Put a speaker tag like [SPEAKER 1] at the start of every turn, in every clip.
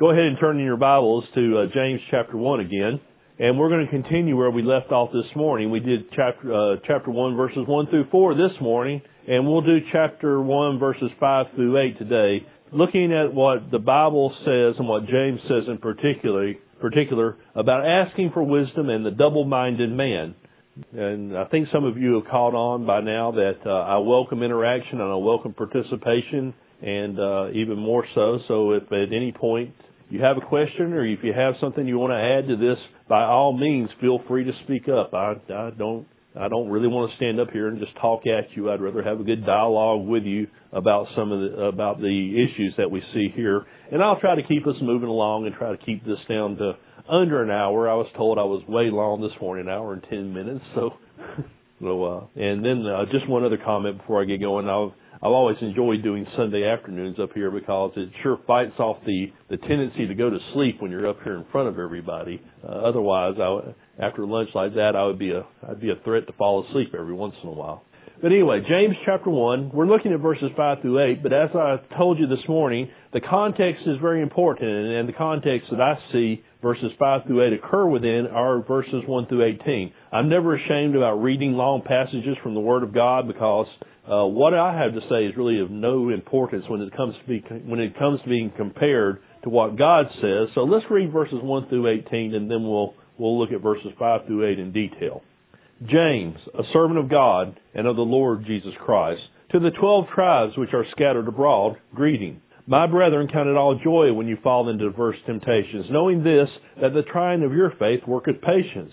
[SPEAKER 1] Go ahead and turn in your Bibles to uh, James chapter 1 again. And we're going to continue where we left off this morning. We did chapter, uh, chapter 1 verses 1 through 4 this morning, and we'll do chapter 1 verses 5 through 8 today, looking at what the Bible says and what James says in particular, particular about asking for wisdom and the double-minded man. And I think some of you have caught on by now that uh, I welcome interaction and I welcome participation, and uh, even more so. So if at any point you have a question or if you have something you want to add to this, by all means, feel free to speak up. I, I don't I don't really want to stand up here and just talk at you. I'd rather have a good dialogue with you about some of the about the issues that we see here. And I'll try to keep us moving along and try to keep this down to under an hour. I was told I was way long this morning, an hour and ten minutes. So, so uh, and then uh, just one other comment before I get going. I've I've always enjoyed doing Sunday afternoons up here because it sure fights off the the tendency to go to sleep when you're up here in front of everybody. Uh, otherwise, I after lunch like that, I would be a I'd be a threat to fall asleep every once in a while. But anyway, James chapter 1, we're looking at verses 5 through 8, but as I told you this morning, the context is very important, and the context that I see verses 5 through 8 occur within are verses 1 through 18. I'm never ashamed about reading long passages from the Word of God because uh, what I have to say is really of no importance when it comes to be when it comes to being compared to what God says. So let's read verses one through eighteen, and then we'll we'll look at verses five through eight in detail. James, a servant of God and of the Lord Jesus Christ, to the twelve tribes which are scattered abroad, greeting. My brethren, count it all joy when you fall into diverse temptations, knowing this, that the trying of your faith worketh patience.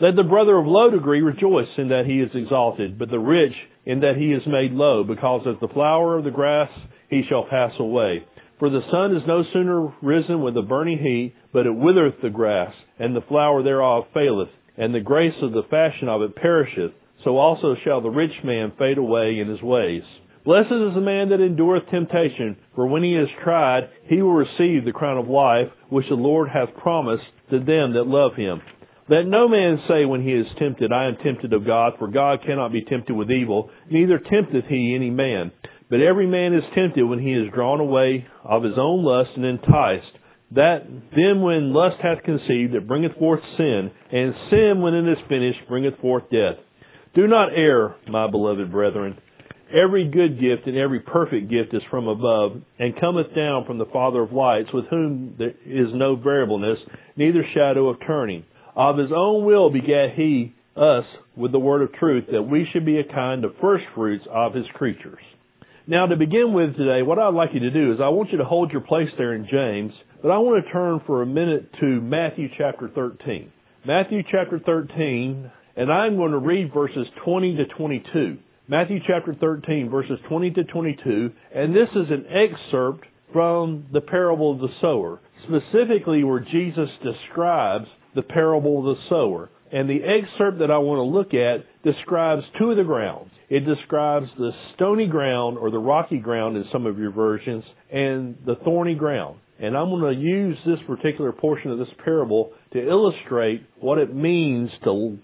[SPEAKER 1] Let the brother of low degree rejoice in that he is exalted, but the rich in that he is made low, because as the flower of the grass he shall pass away. For the sun is no sooner risen with a burning heat, but it withereth the grass, and the flower thereof faileth, and the grace of the fashion of it perisheth. So also shall the rich man fade away in his ways. Blessed is the man that endureth temptation, for when he is tried, he will receive the crown of life, which the Lord hath promised to them that love him. Let no man say when he is tempted, I am tempted of God, for God cannot be tempted with evil, neither tempteth he any man. But every man is tempted when he is drawn away of his own lust and enticed. That then when lust hath conceived, it bringeth forth sin, and sin when it is finished bringeth forth death. Do not err, my beloved brethren. Every good gift and every perfect gift is from above, and cometh down from the Father of lights, with whom there is no variableness, neither shadow of turning. Of his own will begat he us with the word of truth, that we should be a kind of first fruits of his creatures. Now, to begin with today, what I'd like you to do is I want you to hold your place there in James, but I want to turn for a minute to Matthew chapter 13. Matthew chapter 13, and I'm going to read verses 20 to 22. Matthew chapter 13, verses 20 to 22, and this is an excerpt from the parable of the sower, specifically where Jesus describes the parable of the sower. And the excerpt that I want to look at describes two of the grounds. It describes the stony ground or the rocky ground in some of your versions and the thorny ground. And I'm going to use this particular portion of this parable to illustrate what it means to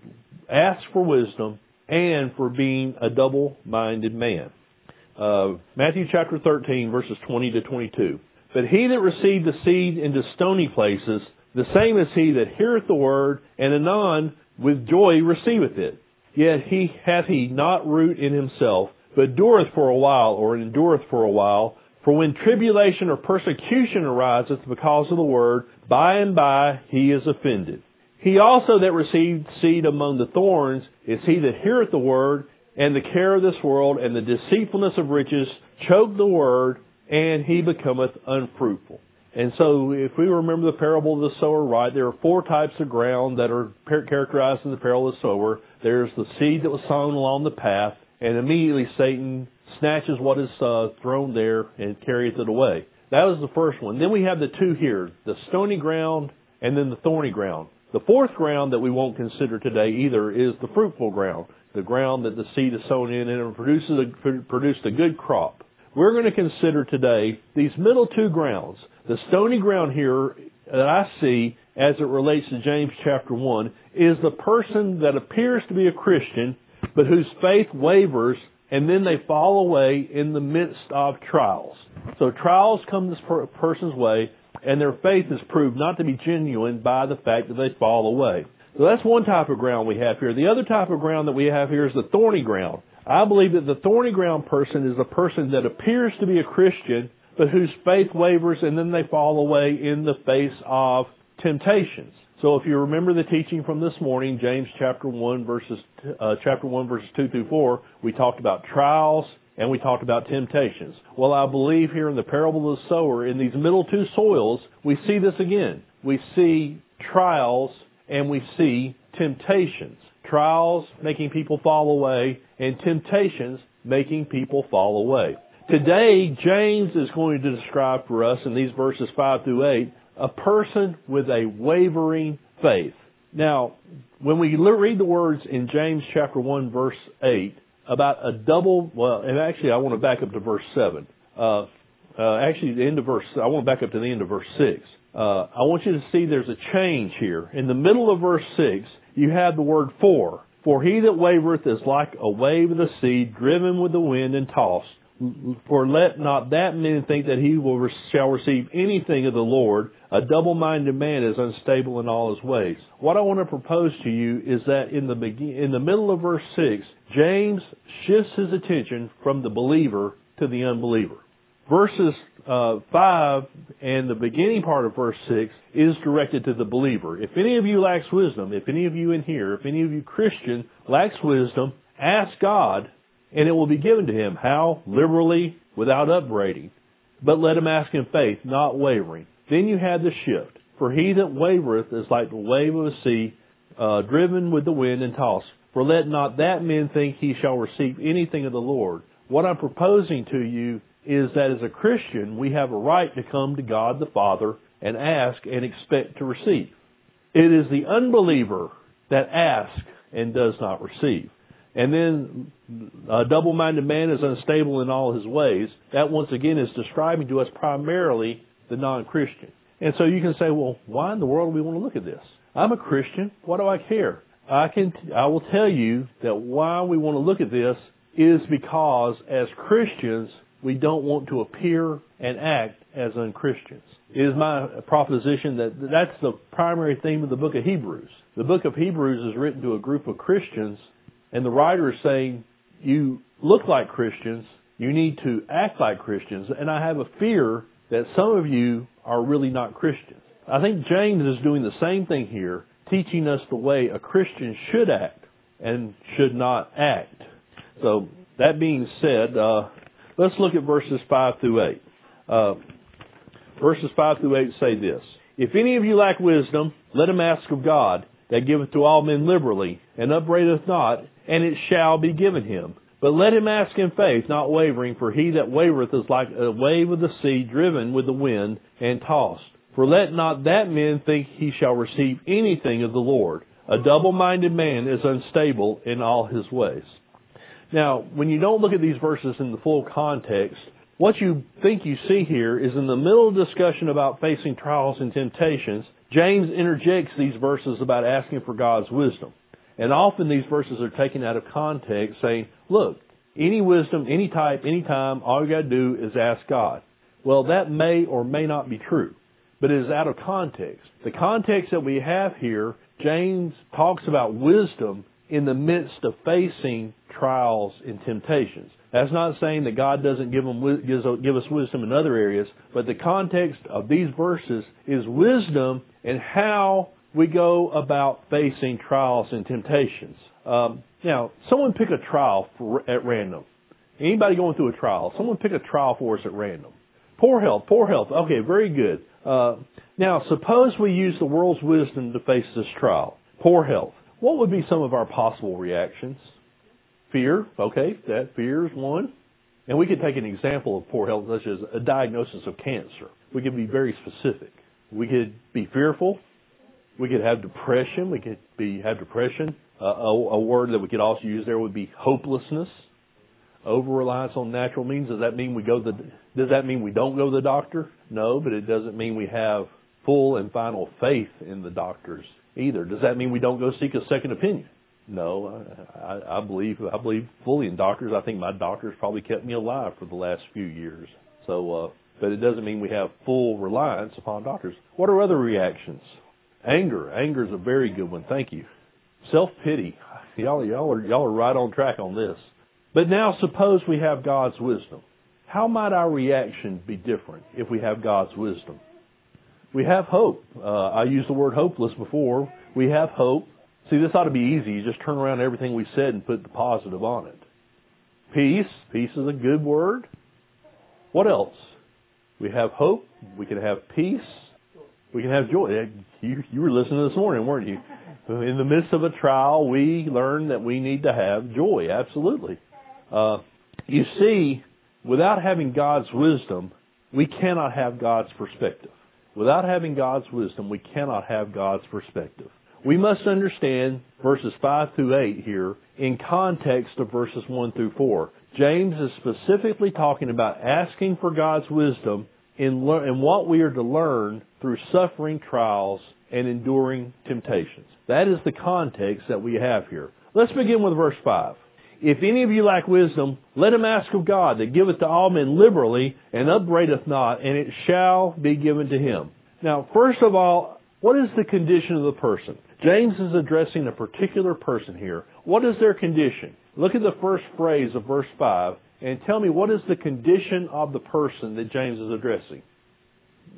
[SPEAKER 1] ask for wisdom and for being a double-minded man. Uh, Matthew chapter 13 verses 20 to 22. But he that received the seed into stony places the same is he that heareth the word, and anon with joy receiveth it. Yet he hath he not root in himself, but dureth for a while, or endureth for a while. For when tribulation or persecution ariseth because of the word, by and by he is offended. He also that received seed among the thorns is he that heareth the word, and the care of this world and the deceitfulness of riches choke the word, and he becometh unfruitful. And so, if we remember the parable of the sower right, there are four types of ground that are characterized in the parable of the sower. There's the seed that was sown along the path, and immediately Satan snatches what is uh, thrown there and carries it away. That was the first one. Then we have the two here, the stony ground and then the thorny ground. The fourth ground that we won't consider today either is the fruitful ground, the ground that the seed is sown in and it produces a, produced a good crop. We're going to consider today these middle two grounds. The stony ground here that I see as it relates to James chapter 1 is the person that appears to be a Christian, but whose faith wavers and then they fall away in the midst of trials. So trials come this per- person's way and their faith is proved not to be genuine by the fact that they fall away. So that's one type of ground we have here. The other type of ground that we have here is the thorny ground. I believe that the thorny ground person is a person that appears to be a Christian, but whose faith wavers and then they fall away in the face of temptations. So if you remember the teaching from this morning, James chapter 1 verses, uh, chapter 1 verses 2 through 4, we talked about trials and we talked about temptations. Well, I believe here in the parable of the sower, in these middle two soils, we see this again. We see trials and we see temptations. Trials making people fall away and temptations making people fall away. Today, James is going to describe for us in these verses 5 through 8 a person with a wavering faith. Now, when we read the words in James chapter 1 verse 8 about a double, well, and actually I want to back up to verse 7. Uh, uh, actually the end of verse, I want to back up to the end of verse 6. Uh, I want you to see there's a change here. In the middle of verse 6, you have the word for. For he that wavereth is like a wave of the sea driven with the wind and tossed. For let not that man think that he will shall receive anything of the Lord. A double-minded man is unstable in all his ways. What I want to propose to you is that in the begin, in the middle of verse six, James shifts his attention from the believer to the unbeliever. Verses uh, 5 and the beginning part of verse 6 is directed to the believer. If any of you lacks wisdom, if any of you in here, if any of you Christian lacks wisdom, ask God and it will be given to him. How? Liberally, without upbraiding. But let him ask in faith, not wavering. Then you have the shift. For he that wavereth is like the wave of the sea, uh, driven with the wind and tossed. For let not that man think he shall receive anything of the Lord. What I'm proposing to you is that as a Christian, we have a right to come to God the Father and ask and expect to receive. It is the unbeliever that asks and does not receive. And then a double minded man is unstable in all his ways. That once again is describing to us primarily the non Christian. And so you can say, well, why in the world do we want to look at this? I'm a Christian. What do I care? I can, I will tell you that why we want to look at this is because as Christians, we don't want to appear and act as unchristians. It is my proposition that that's the primary theme of the book of Hebrews. The book of Hebrews is written to a group of Christians and the writer is saying, you look like Christians, you need to act like Christians, and I have a fear that some of you are really not Christians. I think James is doing the same thing here, teaching us the way a Christian should act and should not act. So, that being said, uh, let's look at verses 5 through 8. Uh, verses 5 through 8 say this If any of you lack wisdom, let him ask of God, that giveth to all men liberally, and upbraideth not, and it shall be given him. But let him ask in faith, not wavering, for he that wavereth is like a wave of the sea driven with the wind and tossed. For let not that man think he shall receive anything of the Lord. A double-minded man is unstable in all his ways. Now, when you don't look at these verses in the full context, what you think you see here is in the middle of discussion about facing trials and temptations, James interjects these verses about asking for God's wisdom. And often these verses are taken out of context saying, look, any wisdom, any type, any time, all you gotta do is ask God. Well, that may or may not be true, but it is out of context. The context that we have here, James talks about wisdom in the midst of facing trials and temptations. That's not saying that God doesn't give, them, give us wisdom in other areas, but the context of these verses is wisdom and how we go about facing trials and temptations. Um, now, someone pick a trial for, at random. Anybody going through a trial? Someone pick a trial for us at random. Poor health, poor health. Okay, very good. Uh, now, suppose we use the world's wisdom to face this trial. Poor health. What would be some of our possible reactions? Fear. Okay, that fear is one. And we could take an example of poor health, such as a diagnosis of cancer. We could be very specific. We could be fearful. We could have depression. We could be have depression. Uh, a, a word that we could also use there would be hopelessness. Over reliance on natural means. Does that mean we go the? Does that mean we don't go to the doctor? No, but it doesn't mean we have full and final faith in the doctors either. Does that mean we don't go seek a second opinion? No, I, I believe I believe fully in doctors. I think my doctors probably kept me alive for the last few years. So, uh, but it doesn't mean we have full reliance upon doctors. What are other reactions? Anger. Anger is a very good one. Thank you. Self pity. Y'all, y'all are y'all are right on track on this. But now suppose we have God's wisdom. How might our reaction be different if we have God's wisdom? We have hope. Uh, I used the word hopeless before. We have hope. See, this ought to be easy. You just turn around everything we said and put the positive on it. Peace. Peace is a good word. What else? We have hope. We can have peace. We can have joy. You, you were listening this morning, weren't you? In the midst of a trial, we learn that we need to have joy. Absolutely. Uh, you see, without having God's wisdom, we cannot have God's perspective. Without having God's wisdom, we cannot have God's perspective. We must understand verses 5 through 8 here in context of verses 1 through 4. James is specifically talking about asking for God's wisdom in, in what we are to learn through suffering trials and enduring temptations. That is the context that we have here. Let's begin with verse 5. If any of you lack wisdom, let him ask of God that giveth to all men liberally and upbraideth not, and it shall be given to him. Now, first of all, what is the condition of the person? James is addressing a particular person here. What is their condition? Look at the first phrase of verse 5 and tell me what is the condition of the person that James is addressing.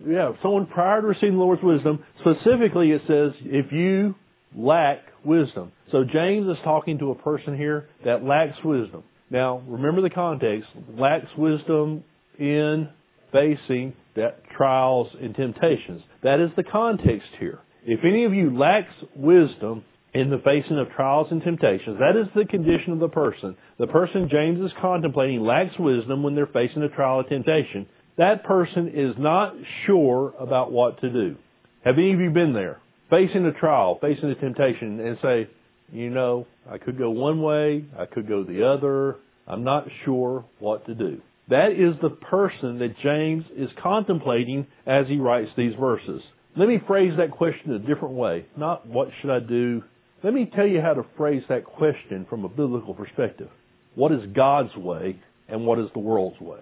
[SPEAKER 1] Yeah, someone prior to receiving the Lord's wisdom, specifically it says, if you lack wisdom. So James is talking to a person here that lacks wisdom. Now, remember the context, lacks wisdom in facing that trials and temptations. That is the context here. If any of you lacks wisdom in the facing of trials and temptations, that is the condition of the person. The person James is contemplating lacks wisdom when they're facing a trial or temptation. That person is not sure about what to do. Have any of you been there? Facing a trial, facing a temptation, and say, you know, I could go one way, I could go the other, I'm not sure what to do. That is the person that James is contemplating as he writes these verses. Let me phrase that question a different way. Not what should I do? Let me tell you how to phrase that question from a biblical perspective. What is God's way and what is the world's way?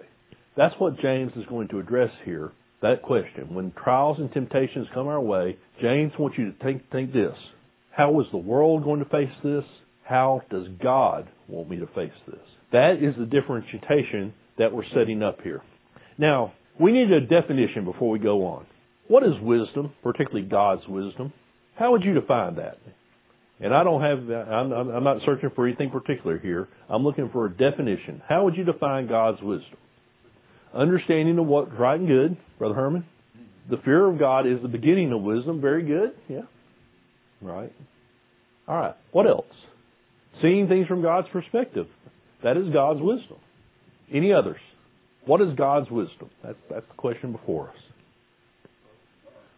[SPEAKER 1] That's what James is going to address here, that question. When trials and temptations come our way, James wants you to think, think this. How is the world going to face this? How does God want me to face this? That is the differentiation that we're setting up here. Now, we need a definition before we go on. What is wisdom, particularly God's wisdom? How would you define that? And I don't have, I'm, I'm not searching for anything particular here. I'm looking for a definition. How would you define God's wisdom? Understanding of what's right and good, Brother Herman. The fear of God is the beginning of wisdom. Very good. Yeah. Right. All right. What else? Seeing things from God's perspective. That is God's wisdom. Any others? What is God's wisdom? That's, that's the question before us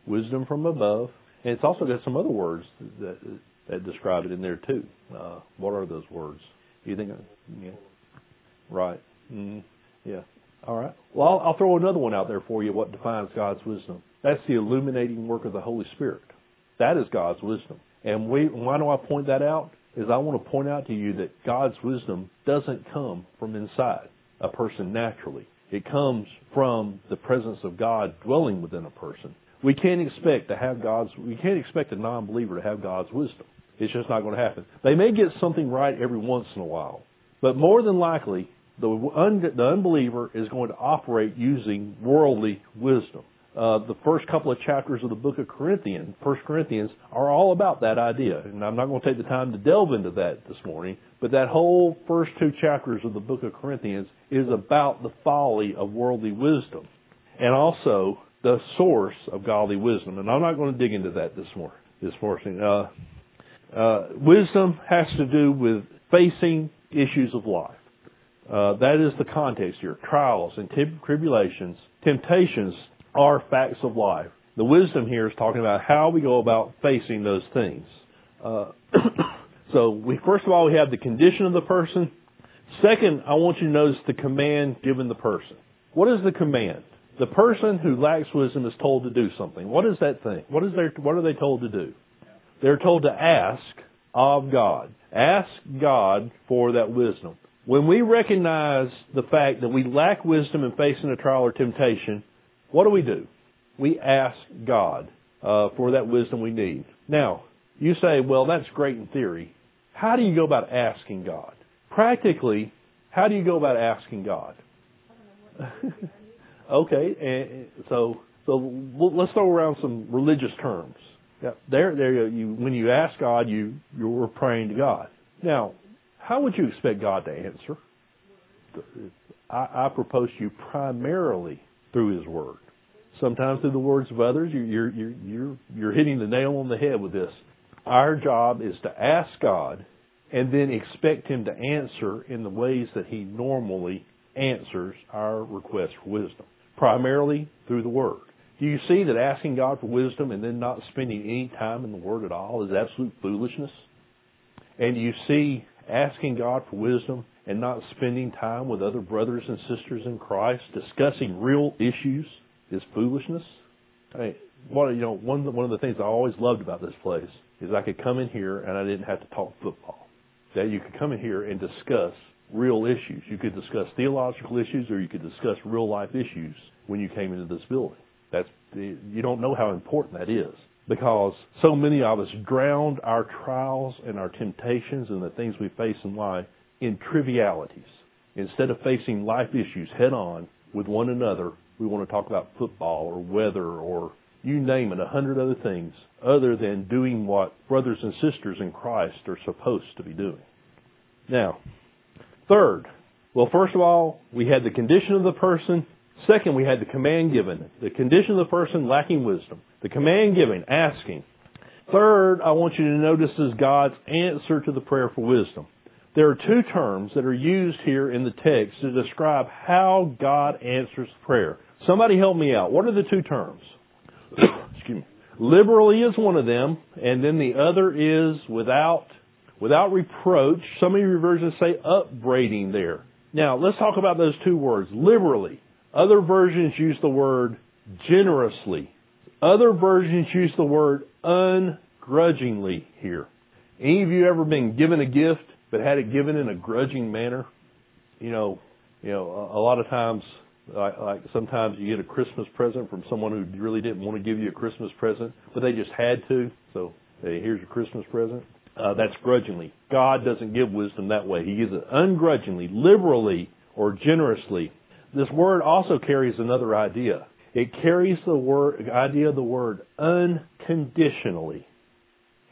[SPEAKER 1] wisdom from above. And it's also got some other words that that describe it in there too. Uh, what are those words? You think? Yeah. Right. Mm, yeah. All right. Well, I'll, I'll throw another one out there for you. What defines God's wisdom? That's the illuminating work of the Holy Spirit. That is God's wisdom. And we, why do I point that out? Is I want to point out to you that God's wisdom doesn't come from inside a person naturally. It comes from the presence of God dwelling within a person. We can't expect to have God's, we can't expect a non-believer to have God's wisdom. It's just not going to happen. They may get something right every once in a while, but more than likely, the, un, the unbeliever is going to operate using worldly wisdom. Uh, the first couple of chapters of the book of Corinthians, First Corinthians, are all about that idea. And I'm not going to take the time to delve into that this morning, but that whole first two chapters of the book of Corinthians is about the folly of worldly wisdom. And also the source of godly wisdom. And I'm not going to dig into that this morning. This morning, uh, uh, wisdom has to do with facing issues of life. Uh, that is the context here. Trials and tribulations, temptations are facts of life. The wisdom here is talking about how we go about facing those things. Uh, so we first of all we have the condition of the person. Second, I want you to notice the command given the person. What is the command? The person who lacks wisdom is told to do something. What is that thing? What is their, what are they told to do? They're told to ask of God. Ask God for that wisdom. When we recognize the fact that we lack wisdom in facing a trial or temptation, what do we do? We ask God uh, for that wisdom we need. Now, you say, well, that's great in theory. How do you go about asking God? Practically, how do you go about asking God? okay, and so so let's throw around some religious terms. Yeah, there, there. You when you ask God, you you're praying to God. Now, how would you expect God to answer? I, I propose to you primarily through His Word. Sometimes through the words of others. You're you're you're you're hitting the nail on the head with this. Our job is to ask God and then expect Him to answer in the ways that He normally answers our request for wisdom, primarily through the Word. Do you see that asking God for wisdom and then not spending any time in the Word at all is absolute foolishness? And you see asking God for wisdom and not spending time with other brothers and sisters in Christ discussing real issues is foolishness? I mean, one, you know, one one of the things I always loved about this place is I could come in here and I didn't have to talk football. That you could come in here and discuss real issues. You could discuss theological issues or you could discuss real life issues when you came into this building. That's you don't know how important that is because so many of us drowned our trials and our temptations and the things we face in life in trivialities. Instead of facing life issues head on with one another, we want to talk about football or weather or you name it, a hundred other things other than doing what brothers and sisters in Christ are supposed to be doing. Now, third, well, first of all, we had the condition of the person. Second, we had the command given. The condition of the person lacking wisdom. The command given, asking. Third, I want you to notice is God's answer to the prayer for wisdom. There are two terms that are used here in the text to describe how God answers prayer. Somebody help me out. What are the two terms? Excuse me. Liberally is one of them, and then the other is without without reproach. Some of your versions say upbraiding there. Now, let's talk about those two words. Liberally. Other versions use the word generously. Other versions use the word ungrudgingly here. Any of you ever been given a gift but had it given in a grudging manner? You know, you know, a, a lot of times, like, like sometimes you get a Christmas present from someone who really didn't want to give you a Christmas present, but they just had to. So, hey, here's your Christmas present. Uh, that's grudgingly. God doesn't give wisdom that way. He gives it ungrudgingly, liberally, or generously. This word also carries another idea. It carries the word idea of the word unconditionally.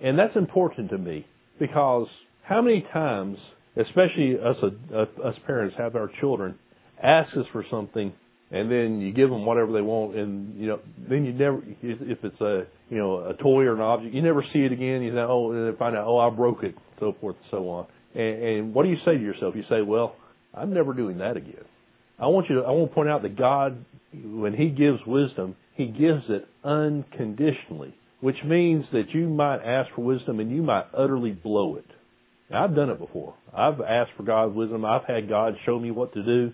[SPEAKER 1] And that's important to me because how many times, especially us uh, us parents, have our children ask us for something and then you give them whatever they want and you know then you never if it's a you know a toy or an object you never see it again. You say oh and then find out oh I broke it so forth and so on. And, and what do you say to yourself? You say well I'm never doing that again. I want you to, I want to point out that God, when He gives wisdom, He gives it unconditionally, which means that you might ask for wisdom and you might utterly blow it. I've done it before. I've asked for God's wisdom. I've had God show me what to do,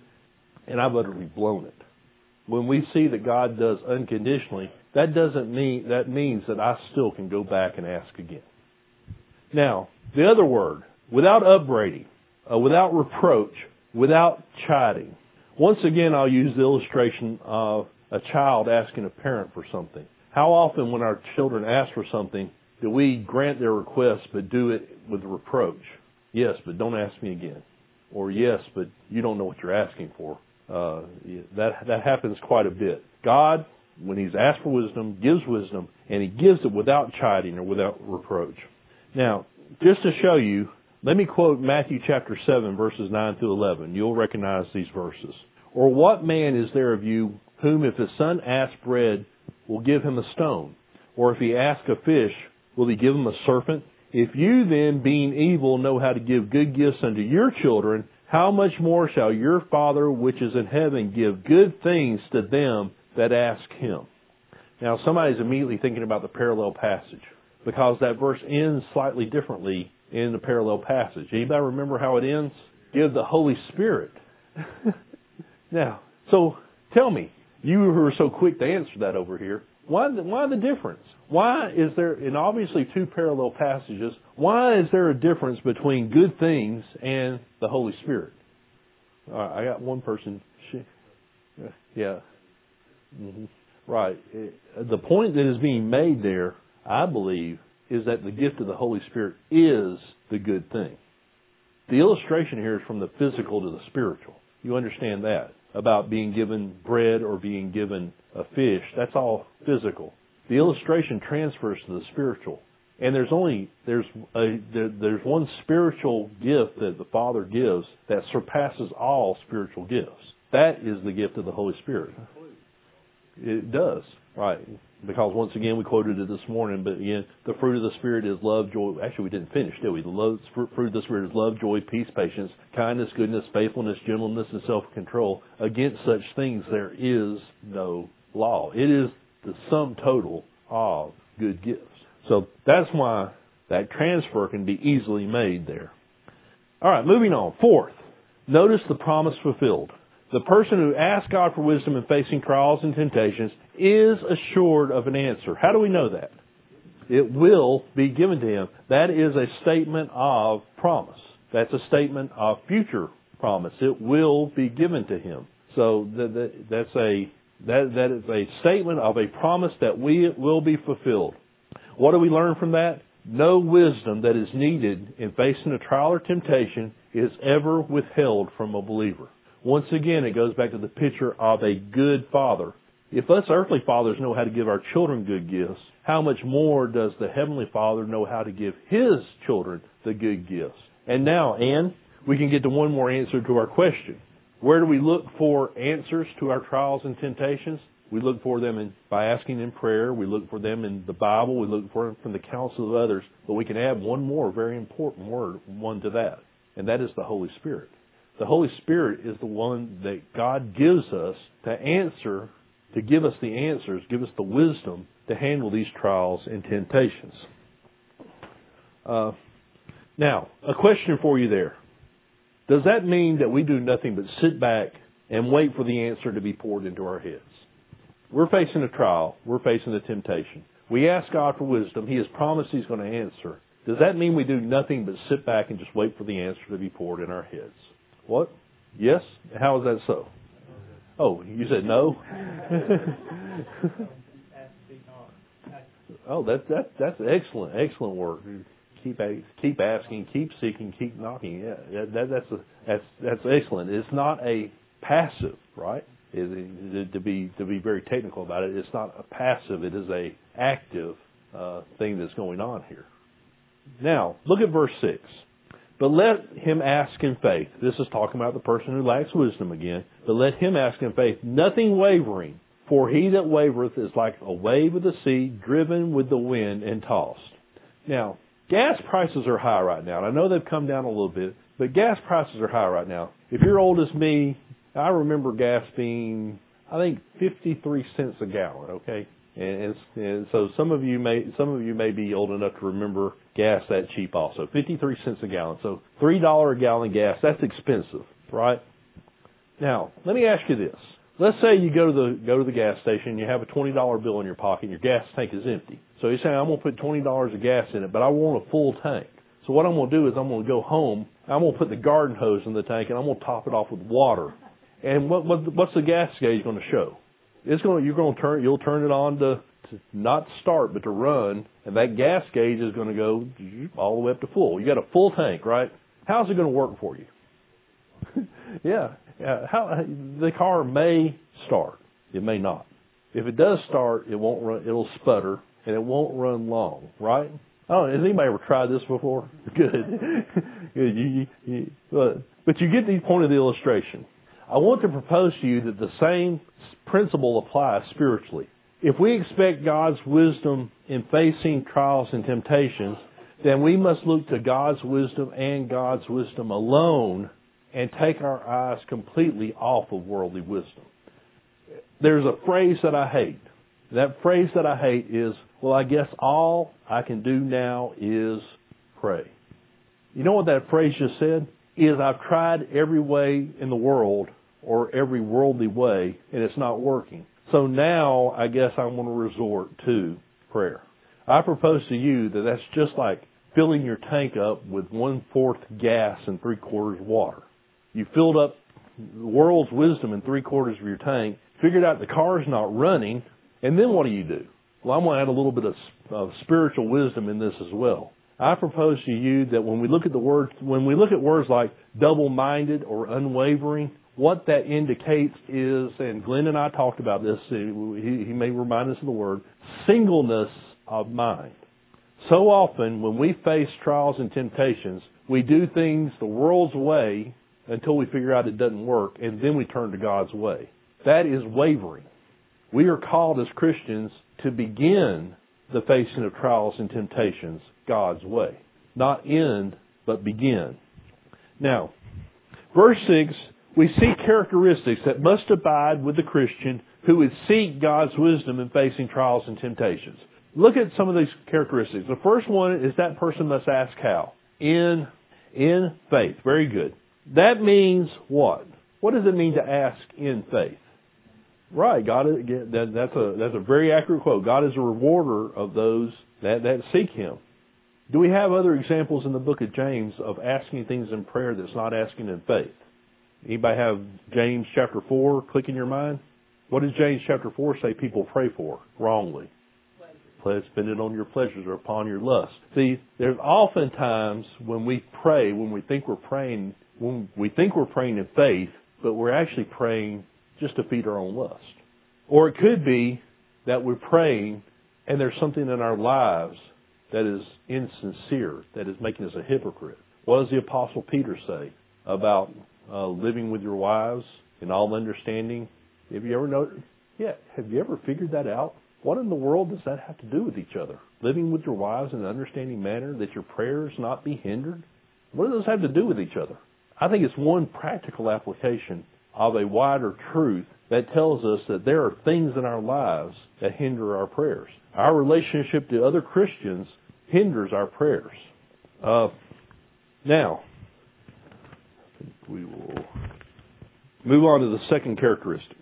[SPEAKER 1] and I've utterly blown it. When we see that God does unconditionally, that doesn't mean that means that I still can go back and ask again. Now, the other word, without upbraiding, uh, without reproach, without chiding. Once again, I'll use the illustration of a child asking a parent for something. How often, when our children ask for something, do we grant their request but do it with reproach? Yes, but don't ask me again. Or yes, but you don't know what you're asking for. Uh, that that happens quite a bit. God, when He's asked for wisdom, gives wisdom, and He gives it without chiding or without reproach. Now, just to show you let me quote Matthew chapter 7 verses 9 through 11. You'll recognize these verses. Or what man is there of you whom if his son asks bread will give him a stone? Or if he asks a fish, will he give him a serpent? If you then, being evil, know how to give good gifts unto your children, how much more shall your Father which is in heaven give good things to them that ask him? Now, somebody's immediately thinking about the parallel passage because that verse ends slightly differently in the parallel passage. Anybody remember how it ends? Give the Holy Spirit. now, so tell me, you who are so quick to answer that over here, why the, why the difference? Why is there, in obviously two parallel passages, why is there a difference between good things and the Holy Spirit? I got one person. She, yeah. Mm-hmm. Right. The point that is being made there, I believe, is that the gift of the Holy Spirit is the good thing. The illustration here is from the physical to the spiritual. You understand that about being given bread or being given a fish. That's all physical. The illustration transfers to the spiritual. And there's only there's a there, there's one spiritual gift that the Father gives that surpasses all spiritual gifts. That is the gift of the Holy Spirit. It does, right? Because once again, we quoted it this morning, but again, the fruit of the Spirit is love, joy. Actually, we didn't finish, did we? The love, fruit of the Spirit is love, joy, peace, patience, kindness, goodness, faithfulness, gentleness, and self-control. Against such things, there is no law. It is the sum total of good gifts. So that's why that transfer can be easily made there. All right, moving on. Fourth, notice the promise fulfilled. The person who asks God for wisdom in facing trials and temptations is assured of an answer. How do we know that? It will be given to him. That is a statement of promise. That's a statement of future promise. It will be given to him. So that, that, that's a that that is a statement of a promise that we will be fulfilled. What do we learn from that? No wisdom that is needed in facing a trial or temptation is ever withheld from a believer. Once again, it goes back to the picture of a good father. If us earthly fathers know how to give our children good gifts, how much more does the Heavenly Father know how to give His children the good gifts? And now, Anne, we can get to one more answer to our question. Where do we look for answers to our trials and temptations? We look for them in, by asking in prayer. We look for them in the Bible. We look for them from the counsel of others. But we can add one more very important word, one to that, and that is the Holy Spirit. The Holy Spirit is the one that God gives us to answer, to give us the answers, give us the wisdom to handle these trials and temptations. Uh, now, a question for you there. Does that mean that we do nothing but sit back and wait for the answer to be poured into our heads? We're facing a trial. We're facing a temptation. We ask God for wisdom. He has promised He's going to answer. Does that mean we do nothing but sit back and just wait for the answer to be poured in our heads? What? Yes? How is that so? Oh, you said no? oh, that that that's excellent, excellent work. Mm-hmm. Keep keep asking, keep seeking, keep knocking. Yeah, that, that's a, that's that's excellent. It's not a passive, right? It, to be to be very technical about it, it's not a passive. It is a active uh, thing that's going on here. Now, look at verse six. But let him ask in faith. This is talking about the person who lacks wisdom again. But let him ask in faith, nothing wavering. For he that wavereth is like a wave of the sea, driven with the wind and tossed. Now, gas prices are high right now. And I know they've come down a little bit, but gas prices are high right now. If you're old as me, I remember gas being, I think, 53 cents a gallon, okay? And, and so some of you may some of you may be old enough to remember gas that cheap also. 53 cents a gallon. So $3 a gallon gas, that's expensive, right? Now, let me ask you this. Let's say you go to the go to the gas station, you have a $20 bill in your pocket, and your gas tank is empty. So you say, I'm to put $20 of gas in it, but I want a full tank. So what I'm to do is I'm to go home, I'm to put the garden hose in the tank, and I'm to top it off with water. And what, what what's the gas gauge to show? It's going. You're to turn. You'll turn it on to, to not start, but to run, and that gas gauge is to go all the way up to full. You got a full tank, right? How's it to work for you? yeah. Yeah. How the car may start. It may not. If it does start, it won't run. It'll sputter and it won't run long, right? Oh, has anybody ever tried this before? Good. You, you, but you get the point of the illustration. I want to propose to you that the same principle applies spiritually. If we expect God's wisdom in facing trials and temptations, then we must look to God's wisdom and God's wisdom alone and take our eyes completely off of worldly wisdom. There's a phrase that I hate. That phrase that I hate is, well, I guess all I can do now is pray. You know what that phrase just said? Is I've tried every way in the world or every worldly way and it's not working. So now I guess I'm going to resort to prayer. I propose to you that that's just like filling your tank up with one fourth gas and three quarters water. You filled up the world's wisdom in three quarters of your tank, figured out the car's not running, and then what do you do? Well, I'm going to add a little bit of, of spiritual wisdom in this as well. I propose to you that when we look at the words, when we look at words like double-minded or unwavering, what that indicates is, and Glenn and I talked about this, he, he may remind us of the word, singleness of mind. So often when we face trials and temptations, we do things the world's way until we figure out it doesn't work, and then we turn to God's way. That is wavering. We are called as Christians to begin the facing of trials and temptations God's way. Not end, but begin. Now, verse 6, we see characteristics that must abide with the Christian who would seek God's wisdom in facing trials and temptations. Look at some of these characteristics. The first one is that person must ask how? In, in faith. Very good. That means what? What does it mean to ask in faith? Right, God. That's a that's a very accurate quote. God is a rewarder of those that that seek Him. Do we have other examples in the book of James of asking things in prayer that's not asking in faith? Anybody have James chapter four click in your mind? What does James chapter four say people pray for wrongly? Pleasure. Spend it on your pleasures or upon your lust. See, there's often times when we pray, when we think we're praying, when we think we're praying in faith, but we're actually praying just to feed our own lust. Or it could be that we're praying and there's something in our lives that is insincere, that is making us a hypocrite. What does the Apostle Peter say about uh, living with your wives in all understanding? Have you ever noticed? Yeah, have you ever figured that out? What in the world does that have to do with each other? Living with your wives in an understanding manner that your prayers not be hindered? What does those have to do with each other? I think it's one practical application of a wider truth that tells us that there are things in our lives that hinder our prayers. Our relationship to other Christians hinders our prayers. Uh, now, I think we will move on to the second characteristic.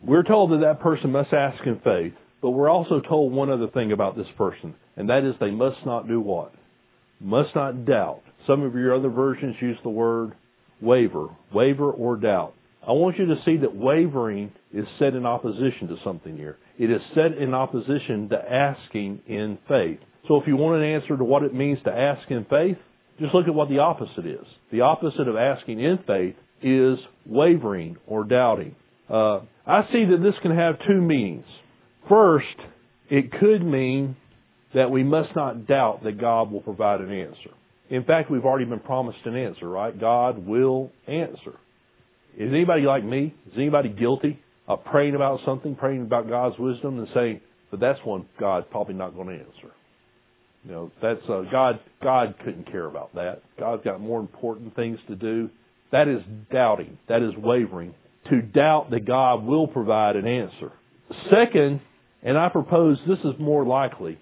[SPEAKER 1] We're told that that person must ask in faith, but we're also told one other thing about this person, and that is they must not do what? Must not doubt. Some of your other versions use the word waver, waver or doubt. I want you to see that wavering is set in opposition to something here. It is set in opposition to asking in faith. So if you want an answer to what it means to ask in faith, just look at what the opposite is. The opposite of asking in faith is wavering or doubting. Uh, I see that this can have two meanings. First, it could mean that we must not doubt that God will provide an answer. In fact, we've already been promised an answer, right? God will answer. Is anybody like me? Is anybody guilty of praying about something, praying about God's wisdom, and saying, "But that's one God's probably not going to answer." You know, that's uh, God. God couldn't care about that. God's got more important things to do. That is doubting. That is wavering. To doubt that God will provide an answer. Second, and I propose this is more likely.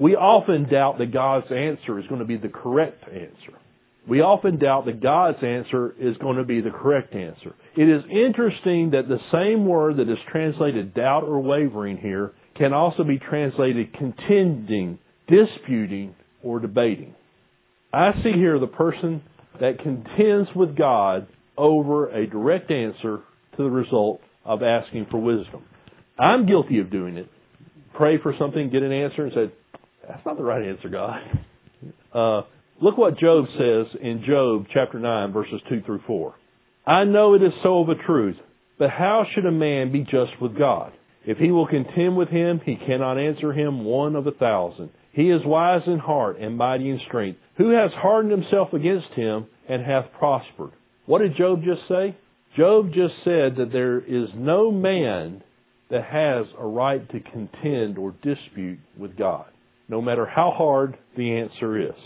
[SPEAKER 1] We often doubt that God's answer is going to be the correct answer. We often doubt that God's answer is going to be the correct answer. It is interesting that the same word that is translated doubt or wavering here can also be translated contending disputing, or debating. I see here the person that contends with God over a direct answer to the result of asking for wisdom. I'm guilty of doing it. Pray for something, get an answer, and say, That's not the right answer, God. Uh, look what Job says in Job chapter 9, verses 2 through 4. I know it is so of a truth, but how should a man be just with God? If he will contend with him, he cannot answer him one of a thousand. He is wise in heart and mighty in strength. Who has hardened himself against him and hath prospered? What did Job just say? Job just said that there is no man that has a right to contend or dispute with God, no matter how hard the answer is.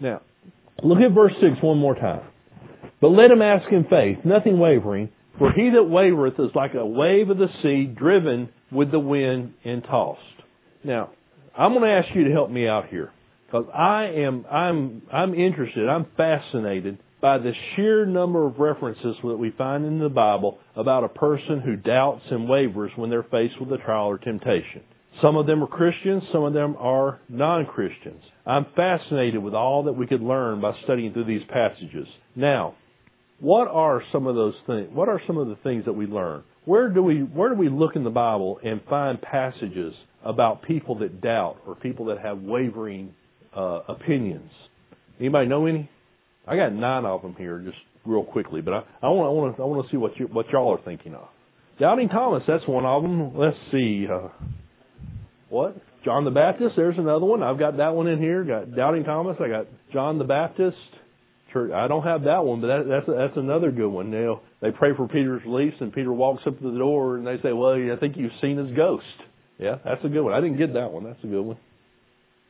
[SPEAKER 1] Now, look at verse 6 one more time. But let him ask in faith, nothing wavering, for he that wavereth is like a wave of the sea driven with the wind and tossed. Now, I'm going to ask you to help me out here because I am I'm I'm interested. I'm fascinated by the sheer number of references that we find in the Bible about a person who doubts and wavers when they're faced with a trial or temptation. Some of them are Christians, some of them are non-Christians. I'm fascinated with all that we could learn by studying through these passages. Now, what are some of those things? What are some of the things that we learn? Where do we where do we look in the Bible and find passages about people that doubt or people that have wavering uh, opinions? Anybody know any? I got nine of them here, just real quickly, but I, I want I want to I want to see what you what y'all are thinking of. Doubting Thomas, that's one of them. Let's see. Uh, what? John the Baptist, there's another one. I've got that one in here. Got Doubting Thomas. I got John the Baptist. Church. I don't have that one, but that, that's that's another good one. Know, they pray for Peter's release, and Peter walks up to the door, and they say, "Well, I think you've seen his ghost." Yeah, that's a good one. I didn't get that one. That's a good one.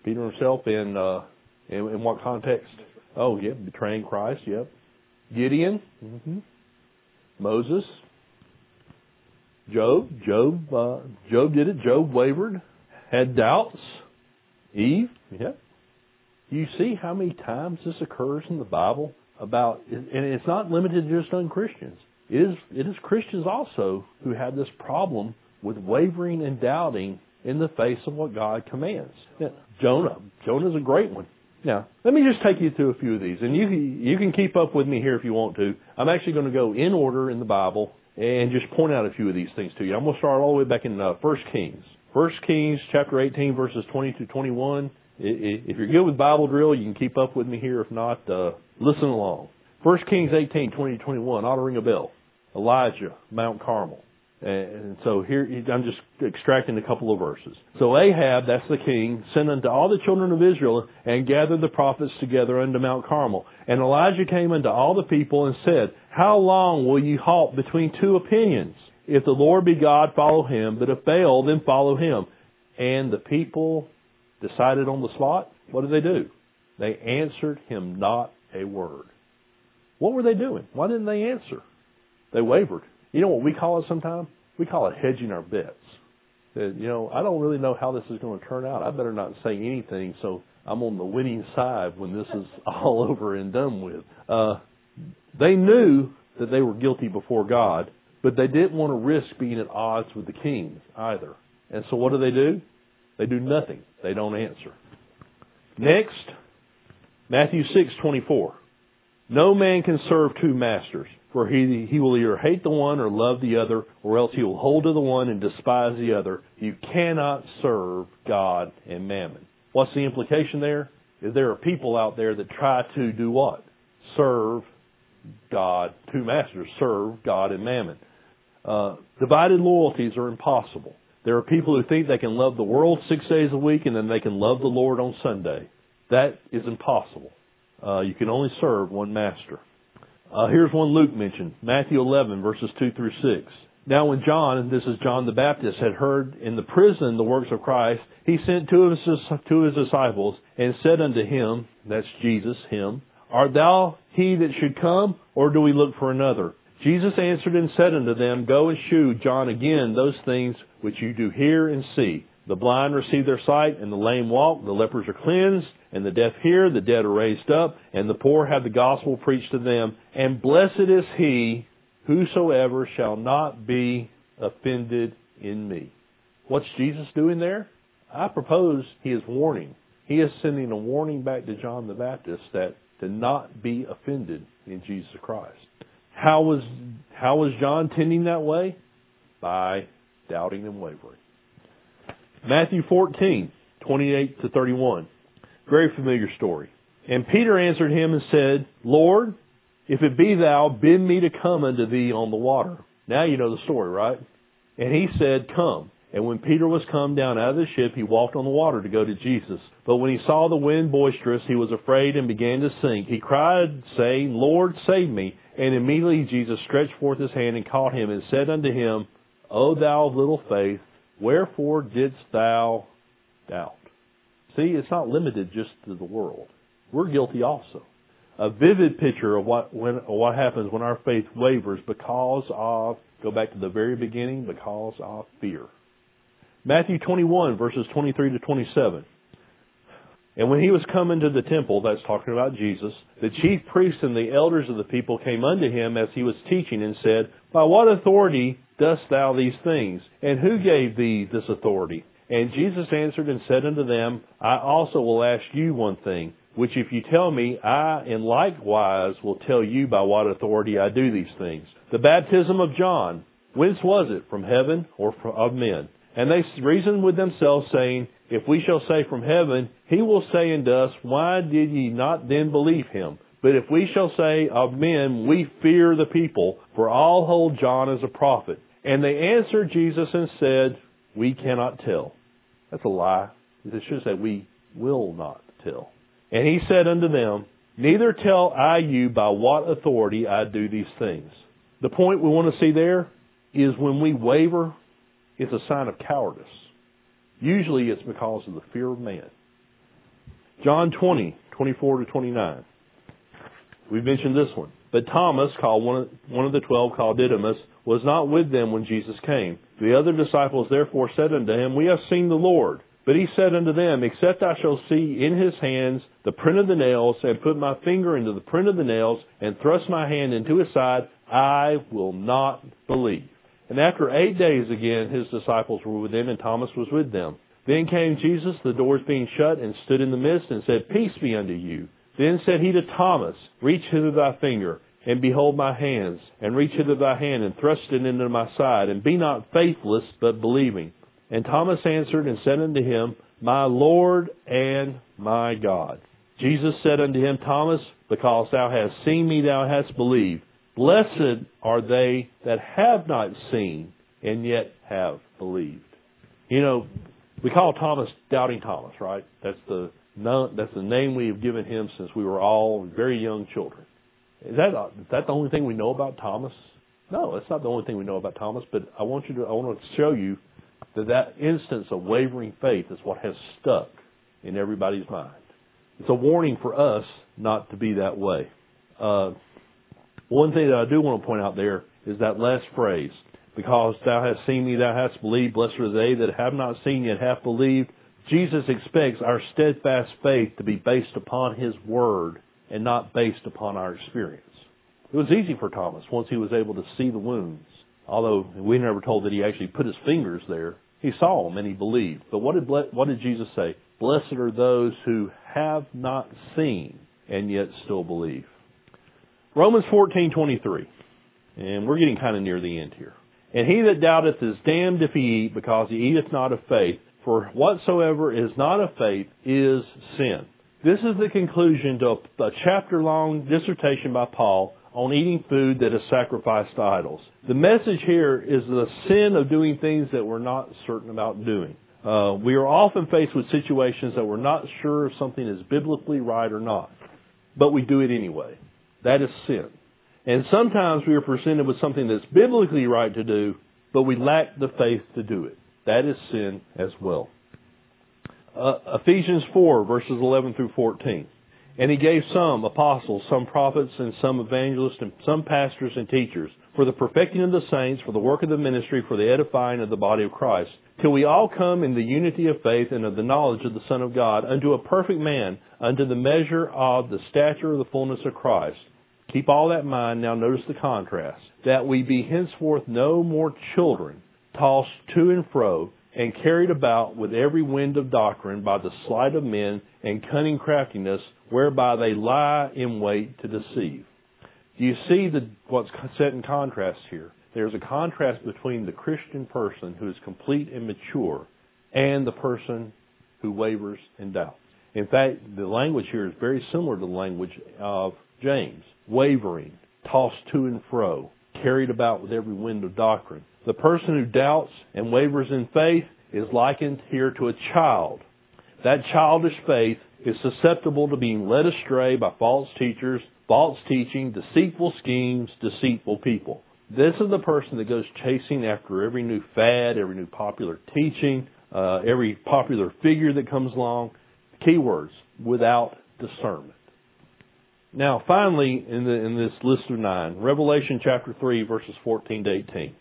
[SPEAKER 1] Peter himself in uh, in, in what context? Oh, yeah, betraying Christ. Yep. Gideon. Mm-hmm. Moses. Job. Job. Uh, Job did it. Job wavered, had doubts. Eve. Yep. You see how many times this occurs in the Bible about, and it's not limited to just non-Christians. It is, it is Christians also who have this problem with wavering and doubting in the face of what God commands. Now, Jonah, Jonah's a great one. Now, let me just take you through a few of these, and you you can keep up with me here if you want to. I'm actually going to go in order in the Bible and just point out a few of these things to you. I'm going to start all the way back in uh, First Kings. First Kings chapter 18 verses 20 to 21. If you're good with Bible drill, you can keep up with me here. If not, uh, listen along. First Kings 18, 20 to 21, ought to ring a bell. Elijah, Mount Carmel. And so here, I'm just extracting a couple of verses. So Ahab, that's the king, sent unto all the children of Israel and gathered the prophets together unto Mount Carmel. And Elijah came unto all the people and said, How long will ye halt between two opinions? If the Lord be God, follow him, but if Baal, then follow him. And the people decided on the spot, what did they do? They answered him not a word. What were they doing? Why didn't they answer? They wavered. You know what we call it sometimes? We call it hedging our bets. That, you know, I don't really know how this is going to turn out. I better not say anything so I'm on the winning side when this is all over and done with. Uh, they knew that they were guilty before God, but they didn't want to risk being at odds with the kings either. And so what do they do? They do nothing. They don't answer. Next, Matthew 6:24. No man can serve two masters, for he he will either hate the one or love the other, or else he will hold to the one and despise the other. You cannot serve God and mammon. What's the implication there? Is there are people out there that try to do what? Serve God, two masters, serve God and mammon. Uh, divided loyalties are impossible. There are people who think they can love the world six days a week and then they can love the Lord on Sunday. That is impossible. Uh, you can only serve one master. Uh, here's one Luke mentioned, Matthew 11 verses 2 through 6. Now when John, and this is John the Baptist, had heard in the prison the works of Christ, he sent two of his, two of his disciples and said unto him, that's Jesus, him, Art thou he that should come, or do we look for another? Jesus answered and said unto them, Go and shew John again those things which you do hear and see. The blind receive their sight, and the lame walk, the lepers are cleansed, and the deaf hear, the dead are raised up, and the poor have the gospel preached to them. And blessed is he whosoever shall not be offended in me. What's Jesus doing there? I propose he is warning. He is sending a warning back to John the Baptist that to not be offended in Jesus Christ. How was how was John tending that way? By doubting and wavering. Matthew 14, 28 to 31. Very familiar story. And Peter answered him and said, Lord, if it be thou, bid me to come unto thee on the water. Now you know the story, right? And he said, Come. And when Peter was come down out of the ship, he walked on the water to go to Jesus. But when he saw the wind boisterous, he was afraid and began to sink. He cried, saying, Lord, save me. And immediately Jesus stretched forth his hand and caught him and said unto him, O thou of little faith, wherefore didst thou doubt? See, it's not limited just to the world. We're guilty also. a vivid picture of what when what happens when our faith wavers because of go back to the very beginning because of fear. Matthew 21 verses 23 to 27. And when he was come into the temple, that's talking about Jesus, the chief priests and the elders of the people came unto him as he was teaching and said, By what authority dost thou these things? And who gave thee this authority? And Jesus answered and said unto them, I also will ask you one thing, which if you tell me, I in likewise will tell you by what authority I do these things. The baptism of John, whence was it? From heaven or of men? And they reasoned with themselves, saying, if we shall say from heaven, he will say unto us, Why did ye not then believe him? But if we shall say of men, We fear the people, for all hold John as a prophet. And they answered Jesus and said, We cannot tell. That's a lie. It should say, We will not tell. And he said unto them, Neither tell I you by what authority I do these things. The point we want to see there is when we waver, it's a sign of cowardice. Usually it's because of the fear of man. John 20, 24 to 29. We've mentioned this one. But Thomas, called one of, one of the twelve, called Didymus, was not with them when Jesus came. The other disciples therefore said unto him, We have seen the Lord. But he said unto them, Except I shall see in his hands the print of the nails, and put my finger into the print of the nails, and thrust my hand into his side, I will not believe. And after eight days again his disciples were with him, and Thomas was with them. Then came Jesus, the doors being shut, and stood in the midst, and said, Peace be unto you. Then said he to Thomas, Reach hither thy finger, and behold my hands, and reach hither thy hand, and thrust it into my side, and be not faithless, but believing. And Thomas answered and said unto him, My Lord and my God. Jesus said unto him, Thomas, because thou hast seen me, thou hast believed. Blessed are they that have not seen and yet have believed. You know, we call Thomas Doubting Thomas, right? That's the that's the name we have given him since we were all very young children. Is that is that the only thing we know about Thomas? No, that's not the only thing we know about Thomas. But I want you to I want to show you that that instance of wavering faith is what has stuck in everybody's mind. It's a warning for us not to be that way. Uh, one thing that I do want to point out there is that last phrase, because thou hast seen me, thou hast believed. Blessed are they that have not seen yet have believed. Jesus expects our steadfast faith to be based upon His Word and not based upon our experience. It was easy for Thomas once he was able to see the wounds. Although we never told that he actually put his fingers there, he saw them and he believed. But what did what did Jesus say? Blessed are those who have not seen and yet still believe. Romans 14:23. And we're getting kind of near the end here. And he that doubteth is damned if he eat, because he eateth not of faith. For whatsoever is not of faith is sin. This is the conclusion to a chapter long dissertation by Paul on eating food that is sacrificed to idols. The message here is the sin of doing things that we're not certain about doing. Uh, we are often faced with situations that we're not sure if something is biblically right or not, but we do it anyway. That is sin. And sometimes we are presented with something that's biblically right to do, but we lack the faith to do it. That is sin as well. Uh, Ephesians 4, verses 11 through 14. And he gave some apostles, some prophets, and some evangelists, and some pastors and teachers, for the perfecting of the saints, for the work of the ministry, for the edifying of the body of Christ, till we all come in the unity of faith and of the knowledge of the Son of God, unto a perfect man, unto the measure of the stature of the fullness of Christ Keep all that in mind. Now notice the contrast. That we be henceforth no more children, tossed to and fro, and carried about with every wind of doctrine by the sleight of men and cunning craftiness, whereby they lie in wait to deceive. Do you see the, what's set in contrast here? There's a contrast between the Christian person who is complete and mature and the person who wavers and doubts. In fact, the language here is very similar to the language of James wavering, tossed to and fro, carried about with every wind of doctrine. The person who doubts and wavers in faith is likened here to a child. That childish faith is susceptible to being led astray by false teachers, false teaching, deceitful schemes, deceitful people. This is the person that goes chasing after every new fad, every new popular teaching, uh, every popular figure that comes along. Keywords, without discernment. Now, finally, in, the, in this list of nine, Revelation chapter 3, verses 14 to 18.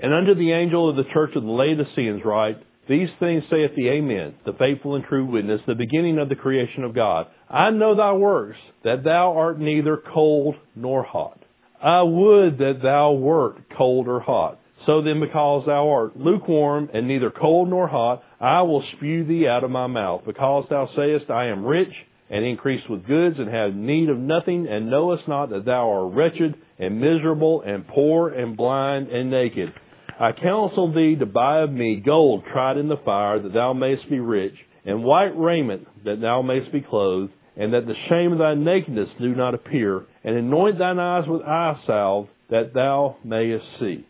[SPEAKER 1] And unto the angel of the church of the Laodiceans write, These things saith the Amen, the faithful and true witness, the beginning of the creation of God. I know thy works, that thou art neither cold nor hot. I would that thou wert cold or hot. So then, because thou art lukewarm and neither cold nor hot, I will spew thee out of my mouth. Because thou sayest, I am rich and increase with goods and have need of nothing, and knowest not that thou art wretched and miserable and poor and blind and naked. I counsel thee to buy of me gold tried in the fire, that thou mayest be rich, and white raiment, that thou mayest be clothed, and that the shame of thy nakedness do not appear, and anoint thine eyes with eye salve, that thou mayest see.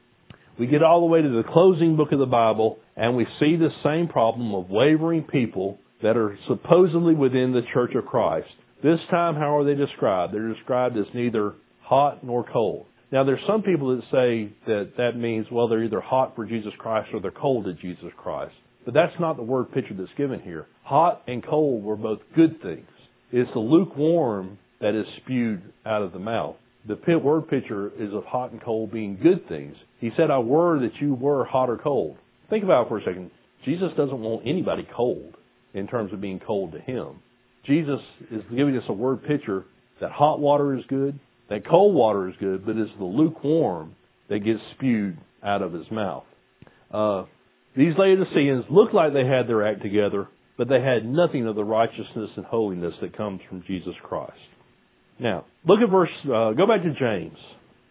[SPEAKER 1] We get all the way to the closing book of the Bible, and we see the same problem of wavering people that are supposedly within the Church of Christ. This time, how are they described? They're described as neither hot nor cold. Now, there's some people that say that that means, well, they're either hot for Jesus Christ or they're cold to Jesus Christ. But that's not the word picture that's given here. Hot and cold were both good things. It's the lukewarm that is spewed out of the mouth. The word picture is of hot and cold being good things. He said, I were that you were hot or cold. Think about it for a second. Jesus doesn't want anybody cold in terms of being cold to him. Jesus is giving us a word picture that hot water is good, that cold water is good, but it's the lukewarm that gets spewed out of his mouth. Uh, these Laodiceans looked like they had their act together, but they had nothing of the righteousness and holiness that comes from Jesus Christ. Now, look at verse, uh, go back to James,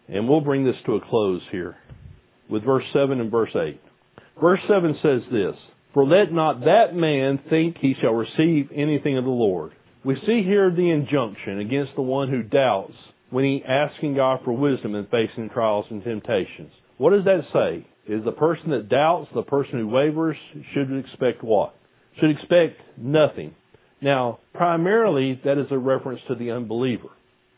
[SPEAKER 1] and we'll bring this to a close here with verse 7 and verse 8. Verse 7 says this, for let not that man think he shall receive anything of the Lord. We see here the injunction against the one who doubts when he asking God for wisdom in facing trials and temptations. What does that say? Is the person that doubts, the person who wavers, should expect what? Should expect nothing. Now, primarily that is a reference to the unbeliever.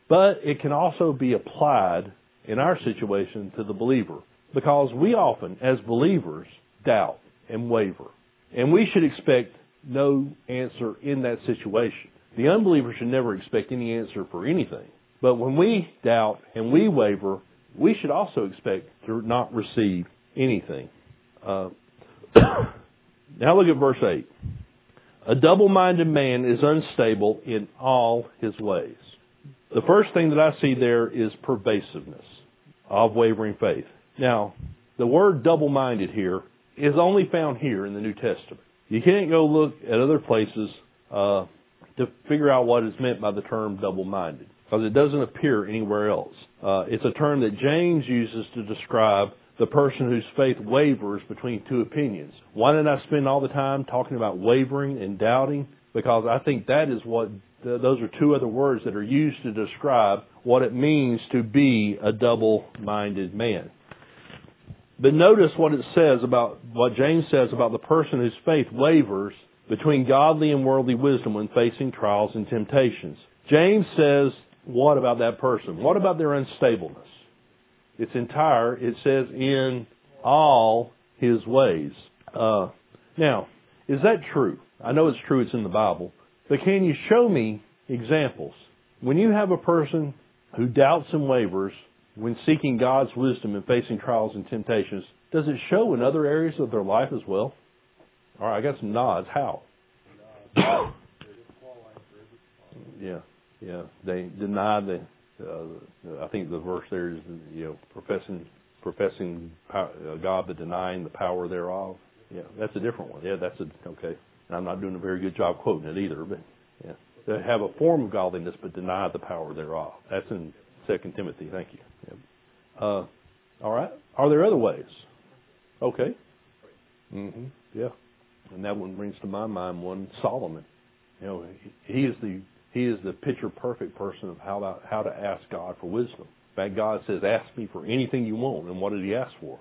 [SPEAKER 1] But it can also be applied in our situation to the believer. Because we often, as believers, doubt and waver. And we should expect no answer in that situation. The unbeliever should never expect any answer for anything. But when we doubt and we waver, we should also expect to not receive anything. Uh, now look at verse 8. A double minded man is unstable in all his ways. The first thing that I see there is pervasiveness of wavering faith. Now, the word double minded here is only found here in the New Testament. You can't go look at other places uh, to figure out what is meant by the term double-minded because it doesn't appear anywhere else. Uh, it's a term that James uses to describe the person whose faith wavers between two opinions. Why did I spend all the time talking about wavering and doubting? Because I think that is what those are two other words that are used to describe what it means to be a double-minded man. But notice what it says about what James says about the person whose faith wavers between godly and worldly wisdom when facing trials and temptations. James says, what about that person? What about their unstableness? It's entire. It says in all his ways. Uh, now, is that true? I know it's true. It's in the Bible. But can you show me examples? When you have a person who doubts and wavers when seeking God's wisdom and facing trials and temptations, does it show in other areas of their life as well? All right, I got some nods. How? yeah, yeah. They deny the. Uh, I think the verse there is, you know, professing professing uh, God, but denying the power thereof. Yeah, that's a different one. Yeah, that's a okay. And I'm not doing a very good job quoting it either, but yeah, they have a form of godliness but deny the power thereof. That's in Second Timothy. Thank you. Uh, all right. Are there other ways? Okay. Mm-hmm. Yeah. And that one brings to my mind one Solomon. You know, he is the he is the picture perfect person of how to, how to ask God for wisdom. In fact, God says, "Ask me for anything you want." And what did He ask for?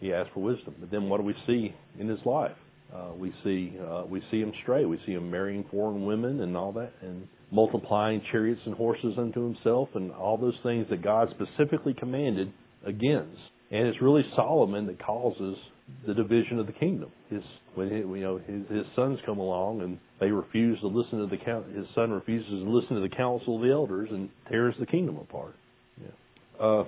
[SPEAKER 1] He asked for wisdom. But then, what do we see in His life? Uh, we see uh, we see him stray. We see him marrying foreign women and all that, and multiplying chariots and horses unto himself, and all those things that God specifically commanded against. And it's really Solomon that causes the division of the kingdom. His when he, you know his, his sons come along and they refuse to listen to the his son refuses to listen to the counsel of the elders and tears the kingdom apart. Yeah. Uh,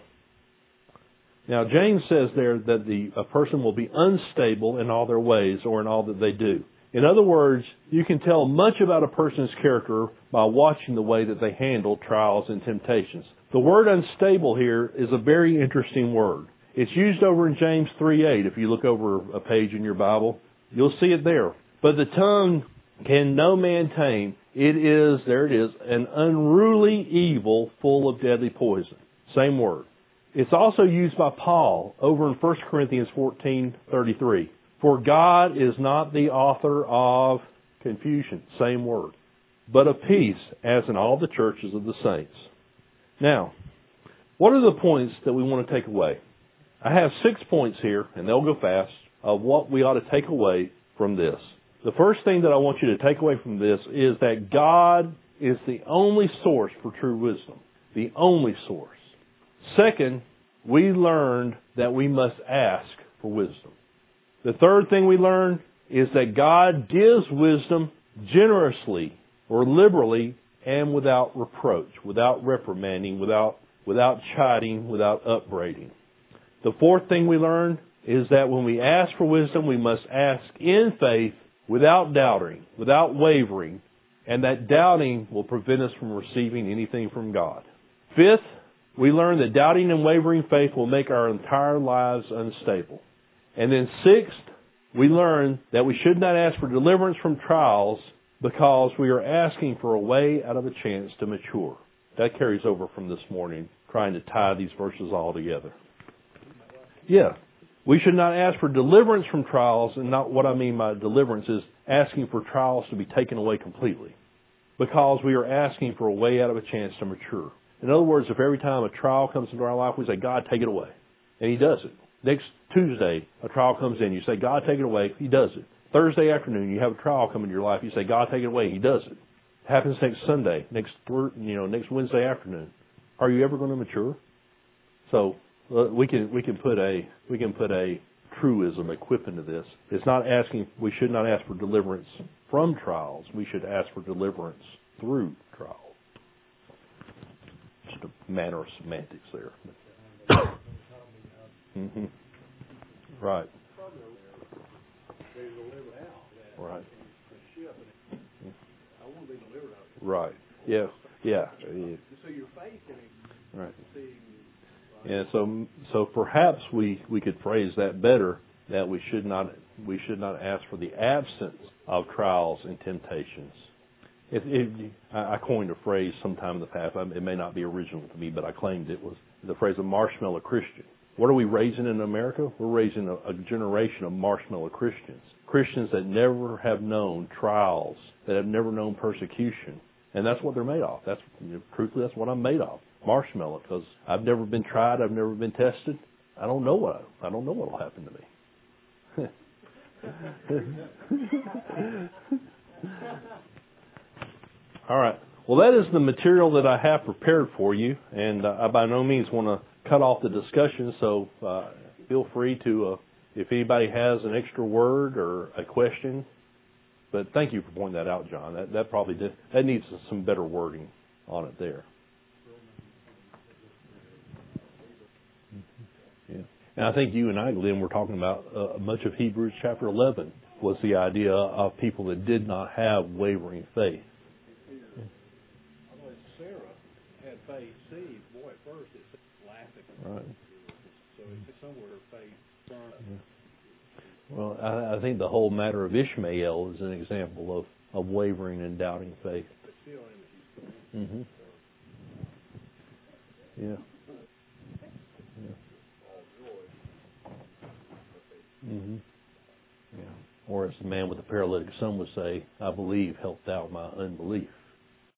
[SPEAKER 1] now James says there that the a person will be unstable in all their ways or in all that they do. In other words, you can tell much about a person's character by watching the way that they handle trials and temptations. The word unstable here is a very interesting word. It's used over in James 3:8 if you look over a page in your Bible. You'll see it there. But the tongue can no man tame. It is, there it is, an unruly evil full of deadly poison. Same word. It's also used by Paul over in 1 Corinthians 14:33. For God is not the author of confusion, same word, but of peace, as in all the churches of the saints. Now, what are the points that we want to take away? I have six points here, and they'll go fast, of what we ought to take away from this. The first thing that I want you to take away from this is that God is the only source for true wisdom. The only source. Second, we learned that we must ask for wisdom. The third thing we learned is that God gives wisdom generously or liberally and without reproach, without reprimanding, without, without chiding, without upbraiding. The fourth thing we learn is that when we ask for wisdom, we must ask in faith without doubting, without wavering, and that doubting will prevent us from receiving anything from God. Fifth, we learn that doubting and wavering faith will make our entire lives unstable. And then sixth, we learn that we should not ask for deliverance from trials because we are asking for a way out of a chance to mature. That carries over from this morning, trying to tie these verses all together. Yeah. We should not ask for deliverance from trials, and not what I mean by deliverance is asking for trials to be taken away completely. Because we are asking for a way out of a chance to mature. In other words, if every time a trial comes into our life, we say, God, take it away. And He does it. Next Tuesday, a trial comes in, you say, God, take it away. He does it. Thursday afternoon, you have a trial come into your life, you say, God, take it away. He does it. it happens next Sunday, next you know, next Wednesday afternoon. Are you ever going to mature? So we can we can put a we can put a truism equip into this. It's not asking we should not ask for deliverance from trials. We should ask for deliverance through trials. Just a matter of semantics there. mm-hmm. Right. Right. Right. Yeah. Yeah. Right. And so, so perhaps we, we could phrase that better that we should not we should not ask for the absence of trials and temptations. I coined a phrase sometime in the past. It may not be original to me, but I claimed it was the phrase of marshmallow Christian. What are we raising in America? We're raising a, a generation of marshmallow Christians. Christians that never have known trials, that have never known persecution. And that's what they're made of. That's, you know, truthfully, that's what I'm made of marshmallow because I've never been tried. I've never been tested. I don't know what I don't know what will happen to me. All right. Well, that is the material that I have prepared for you, and uh, I by no means want to cut off the discussion. So uh, feel free to, uh, if anybody has an extra word or a question. But thank you for pointing that out, John. That that probably did, that needs some better wording on it there. And I think you and I, Glenn, were talking about uh, much of Hebrews chapter 11 was the idea of people that did not have wavering faith.
[SPEAKER 2] Sarah had faith seed. Boy, at first it's laughing.
[SPEAKER 1] Right.
[SPEAKER 2] So it's somewhere faith
[SPEAKER 1] yeah. Well, I, I think the whole matter of Ishmael is an example of, of wavering and doubting faith. Mm-hmm. Yeah. Mm-hmm. Yeah. Or as the man with the paralytic son would say, I believe, help thou my unbelief.